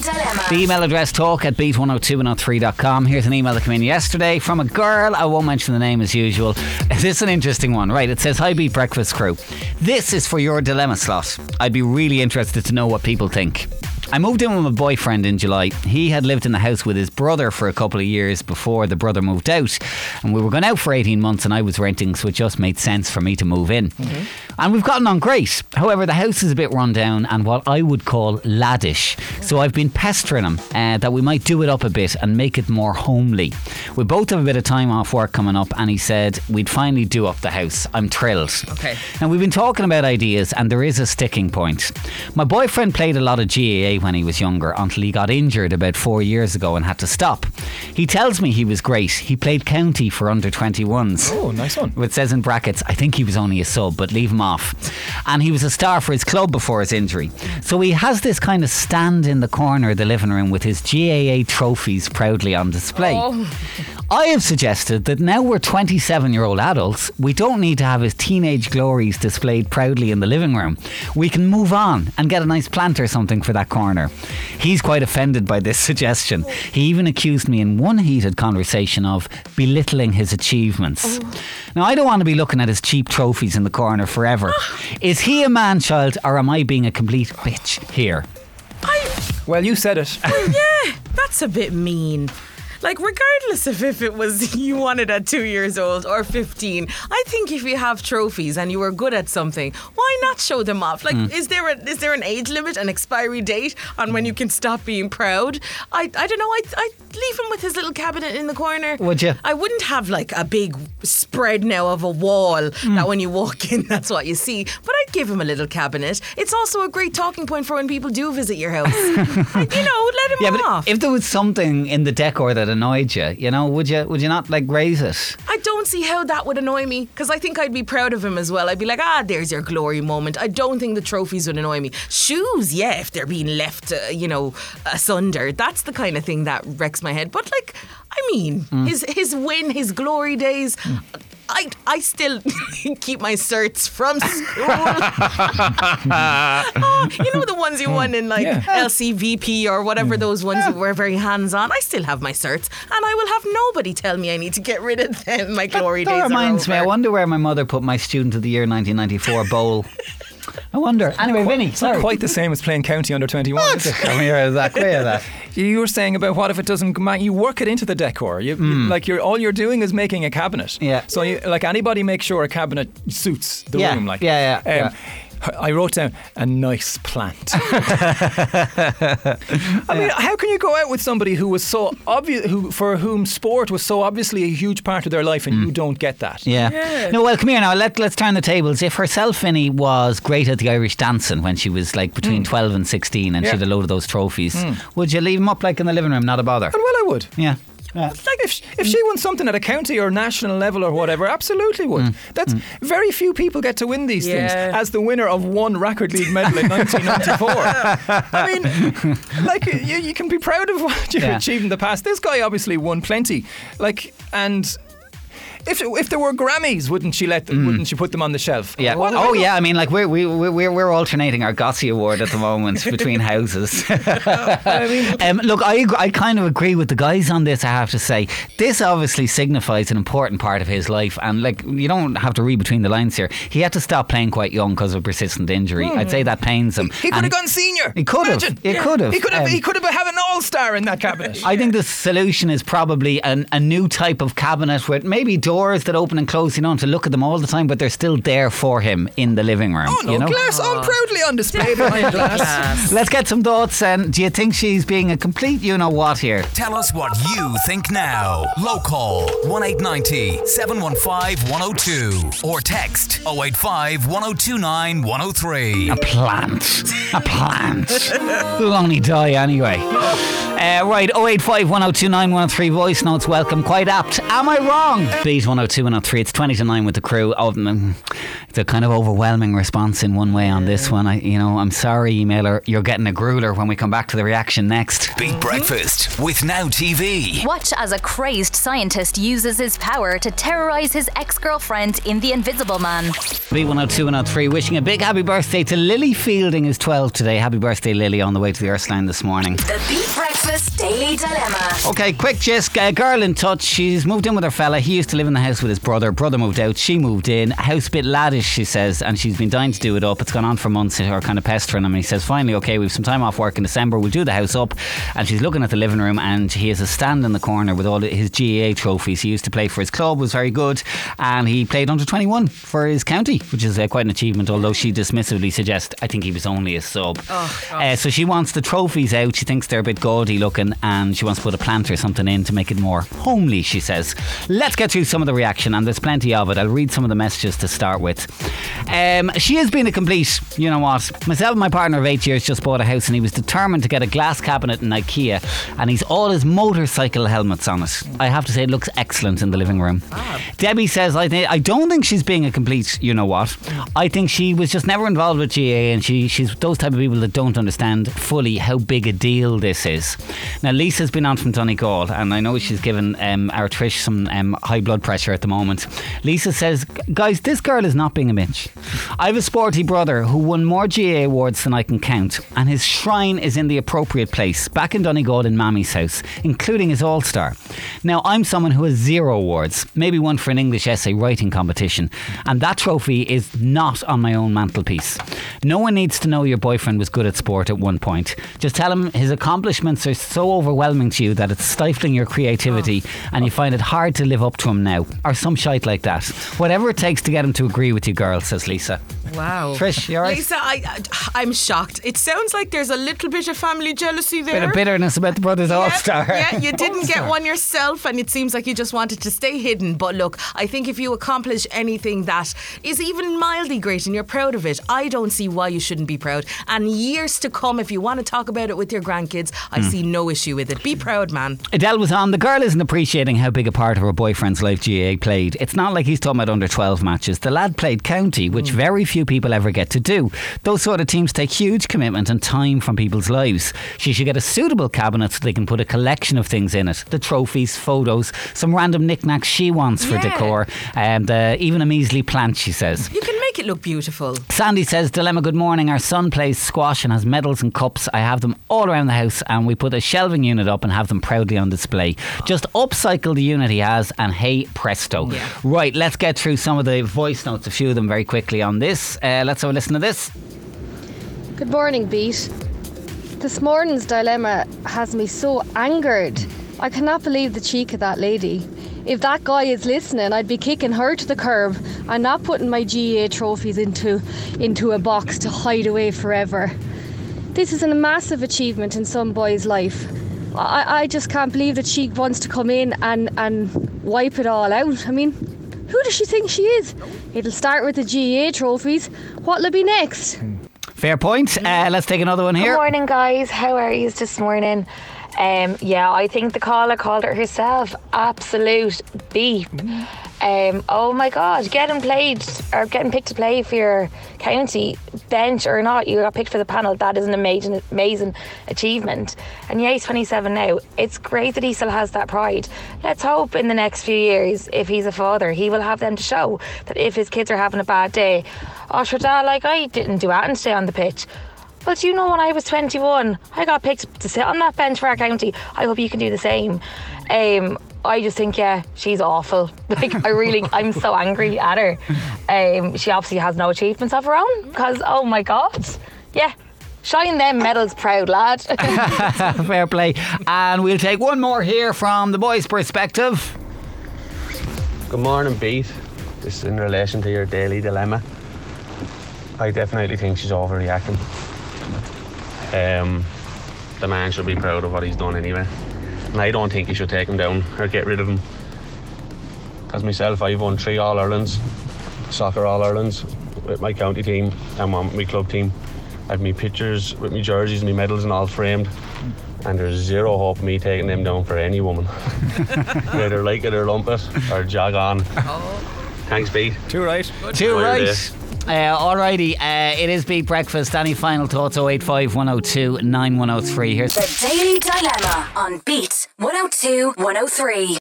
dilemma. The email address talk at beat102103.com. Here's an email that came in yesterday from a girl. I won't mention the name as usual. This is an interesting one. Right, it says, Hi Beat Breakfast Crew. This is for your dilemma slot. I'd be really interested to know what people think. I moved in with my boyfriend in July. He had lived in the house with his brother for a couple of years before the brother moved out. And we were going out for 18 months and I was renting, so it just made sense for me to move in. And we've gotten on great. However, the house is a bit run down and what I would call laddish. So I've been pestering him uh, that we might do it up a bit and make it more homely. We both have a bit of time off work coming up, and he said we'd finally do up the house. I'm thrilled. Okay. Now, we've been talking about ideas, and there is a sticking point. My boyfriend played a lot of GAA when he was younger until he got injured about four years ago and had to stop. He tells me he was great. He played county for under 21s. Oh, nice one. It says in brackets, I think he was only a sub, but leave him off. And he was a star for his club before his injury. So he has this kind of stand in the corner of the living room with his GAA trophies proudly on display. Oh. I have suggested that now we're 27 year old adults, we don't need to have his teenage glories displayed proudly in the living room. We can move on and get a nice plant or something for that corner. He's quite offended by this suggestion. He even accused me in one heated conversation of belittling his achievements. Oh. Now, I don't want to be looking at his cheap trophies in the corner forever. Ah. Is he a man child or am I being a complete bitch here? Well, you said it. Oh, yeah, that's a bit mean. Like, regardless of if it was you wanted at two years old or 15, I think if you have trophies and you were good at something, why not show them off? Like, hmm. is there a, is there an age limit, an expiry date on when you can stop being proud? I, I don't know. I I leave him with his little cabinet in the corner. Would you? I wouldn't have like a big spread now of a wall hmm. that when you walk in, that's what you see. But I'd give him a little cabinet. It's also a great talking point for when people do visit your house. You know, let him Yeah, but off. if there was something in the decor that annoyed you, you know, would you would you not like raise it? I don't see how that would annoy me because I think I'd be proud of him as well. I'd be like, ah, there's your glory moment. I don't think the trophies would annoy me. Shoes, yeah, if they're being left, uh, you know, asunder, that's the kind of thing that wrecks my head. But like, I mean, his his win, his glory days. I, I still keep my certs from school. oh, you know the ones you hmm. won in like Yeah. LCVP or whatever those ones that were very hands on. I still have my certs, and I will have nobody tell me I need to get rid of them. My glory that days That reminds are me. I wonder where my mother put my student of the year 1994 bowl. I wonder. Anyway, Vinny, It's not sorry. quite the same as playing county under 21, is it? Come here, Zach. Where that? You were saying about what if it doesn't ma- you work it into the decor. You, you- like you're all you're doing is making a cabinet. Yeah. So you, like anybody make sure a cabinet suits the Yeah, room like. yeah, yeah, Um, I wrote down a nice plant. I mean, how can you go out with somebody who was so obvious, who for whom sport was so obviously a huge part of their life, and you don't get that? Hmm. Yeah. No, well, come here now. Let, let's turn the tables. If herself, Vinny, was great at the Irish dancing when she was like between 12 and 16 and Yeah. she had a load of those trophies, would you leave them up like in the living room? Not a bother. And well, I would. Yeah. Like if she, if she won something at a county or national level or whatever, absolutely would. Mm. That's very few people get to win these things as the winner of one record league medal in 1994. I mean, like you, you can be proud of what you've Yeah. achieved in the past. This guy obviously won plenty. Like and. If, if there were Grammys, wouldn't she let them? Wouldn't she put them on the shelf? Mm. Yeah. What- oh, yeah. I mean, like we're we, we- we're we're alternating our Gossy Award at the moment between houses. I um, look, I I kind of agree with the guys on this. I have to say, this obviously signifies an important part of his life, and like you don't have to read between the lines here. He had to stop playing quite young because of persistent injury. I'd say that pains him. He could have gone senior. He could have. He could have. He could have. Um, he could have had an all-star in that cabinet. I think the solution is probably an, a new type of cabinet with maybe doors that open and close. You don't have to look at them all the time, but they're still there for him in the living room. Oh no, you know? glass all oh. proudly on display behind glass. Let's get some thoughts. And do you think she's being a complete you know what here? Tell us what you think now. Local 1890 715 102 or text 085 1029 103. A plant. A plant. It'll only die anyway. Uh, right, 085 1029 103 voice notes welcome. Quite apt. Am I wrong? Beat 102 103. It's 20 to 9 with the crew. Oh, it's a kind of overwhelming response in one way on this one. I, you know, I'm sorry, emailer. You're getting a grueler when we come back to the reaction next. Beat Breakfast with Now TV. Watch as a crazed scientist uses his power to terrorize his ex girlfriend in The Invisible Man. Beat 102 103. Wishing a big happy birthday to Lily Fielding, who's 12 today. Happy birthday, Lily, on the way to the Earthline this morning. The Beat Breakfast Yes. Daily Dilemma. Okay, quick gist. A girl in touch. She's moved in with her fella. He used to live in the house with his brother. Brother moved out. She moved in. House bit laddish, she says, and she's been dying to do it up. It's gone on for months. Her kind of pestering him. He says, finally, okay, we've some time off work in December. We'll do the house up. And she's looking at the living room, and he has a stand in the corner with all his GAA trophies. He used to play for his club, was very good, and he played under 21 for his county, which is uh, quite an achievement. Although she dismissively suggests, I think he was only a sub. uh, so she wants the trophies out. She thinks they're a bit gaudy looking, and she wants to put a plant or something in to make it more homely. She says. Let's get through some of the reaction, and there's plenty of it. I'll read some of the messages to start with. Um, she has been a complete, you know what? Myself and my partner of eight years just bought a house, and he was determined to get a glass cabinet in IKEA, and he's all his motorcycle helmets on it. I have to say, it looks excellent in the living room. Debbie says, I, th- I don't think she's being a complete, you know what? I think she was just never involved with GAA, and she, she's those type of people that don't understand fully how big a deal this is. Now, Lisa's been on from Donegal, and I know she's given um, our Trish some um, high blood pressure at the moment. Lisa says, guys, this girl is not being a bitch. I have a sporty brother who won more GAA awards than I can count, and his shrine is in the appropriate place, back in Donegal in Mammy's house, including his All Star. Now, I'm someone who has zero awards, maybe one for an English essay writing competition, and that trophy is not on my own mantelpiece. No one needs to know your boyfriend was good at sport at one point. Just tell him his accomplishments are so overwhelming to you that it's stifling your creativity and you find it hard to live up to him now, or some shite like that. Whatever it takes to get him to agree with you, girl, says Lisa. Wow. Trish, you're right. Lisa, I, I'm shocked. It sounds like there's a little bit of family jealousy there. A bit of bitterness about the brothers All Yeah, Star. Yeah, you didn't get one yourself, and it seems like you just wanted to stay hidden. But look, I think if you accomplish anything that is even mildly great and you're proud of it, I don't see why you shouldn't be proud. And years to come, if you want to talk about it with your grandkids, I Hmm. see no issue with it. Be proud, man. Adele was on. The girl isn't appreciating how big a part of her boyfriend's life GAA played. It's not like he's talking about under 12 matches. The lad played county, which very few people ever get to do. Those sort of teams take huge commitment and time from people's lives. She should get a suitable cabinet so they can put a collection of things in it the trophies, photos, some random knickknacks she wants for Yeah. decor, and uh, even a measly plant, she says. You can make it look beautiful. Sandy says, Dilemma, good morning. Our son plays squash and has medals and cups. I have them all around the house and we put a shelving unit up and have them proudly on display. Just upcycle the unit he has and hey presto. Yeah. Right, let's get through some of the voice notes, a few of them very quickly on this. Uh, let's have a listen to this. Good morning, Beat. This morning's dilemma has me so angered. I cannot believe the cheek of that lady. If that guy is listening, I'd be kicking her to the curb and not putting my GAA trophies into into a box to hide away forever. This is a massive achievement in some boy's life. I, I just can't believe that she wants to come in and, and wipe it all out. I mean, who does she think she is? It'll start with the GAA trophies. What'll it be next? Fair point. Uh, let's take another one here. Good morning, guys. How are you this morning? Um, yeah, I think the caller called it herself. Absolute beep. Um, oh my God, getting played or getting picked to play for your county bench or not, you got picked for the panel. That is an amazing, amazing achievement. And yeah, he's 27 now. It's great that he still has that pride. Let's hope in the next few years, if he's a father, he will have them to show that if his kids are having a bad day, oh, sure, like I didn't do anything to stay on the pitch. Well, do you know when I was 21, I got picked to sit on that bench for our county. I hope you can do the same. Um, I just think, yeah, she's awful. Like, I really, I'm so angry at her. Um, she obviously has no achievements of her own because, oh my God, yeah, shine them medals proud, lad. Fair play. And we'll take one more here from the boys' perspective. Good morning, Beat. This is in relation to your daily dilemma. I definitely think she's overreacting. Um, the man should be proud of what he's done anyway. And I don't think he should take him down or get rid of him. As myself, I've won three All Irelands, soccer All Irelands with my county team and one with my club team. I've my pictures with my jerseys and my medals and all framed. And there's zero hope of me taking them down for any woman. You Either like it or lump it or jog on. Thanks, Pete. Too right. Too Enjoy your right. Uh, alrighty, uh, it is Beat Breakfast. Any final thoughts? 085 102 9103. Here's The Daily Dilemma on Beat 102 103.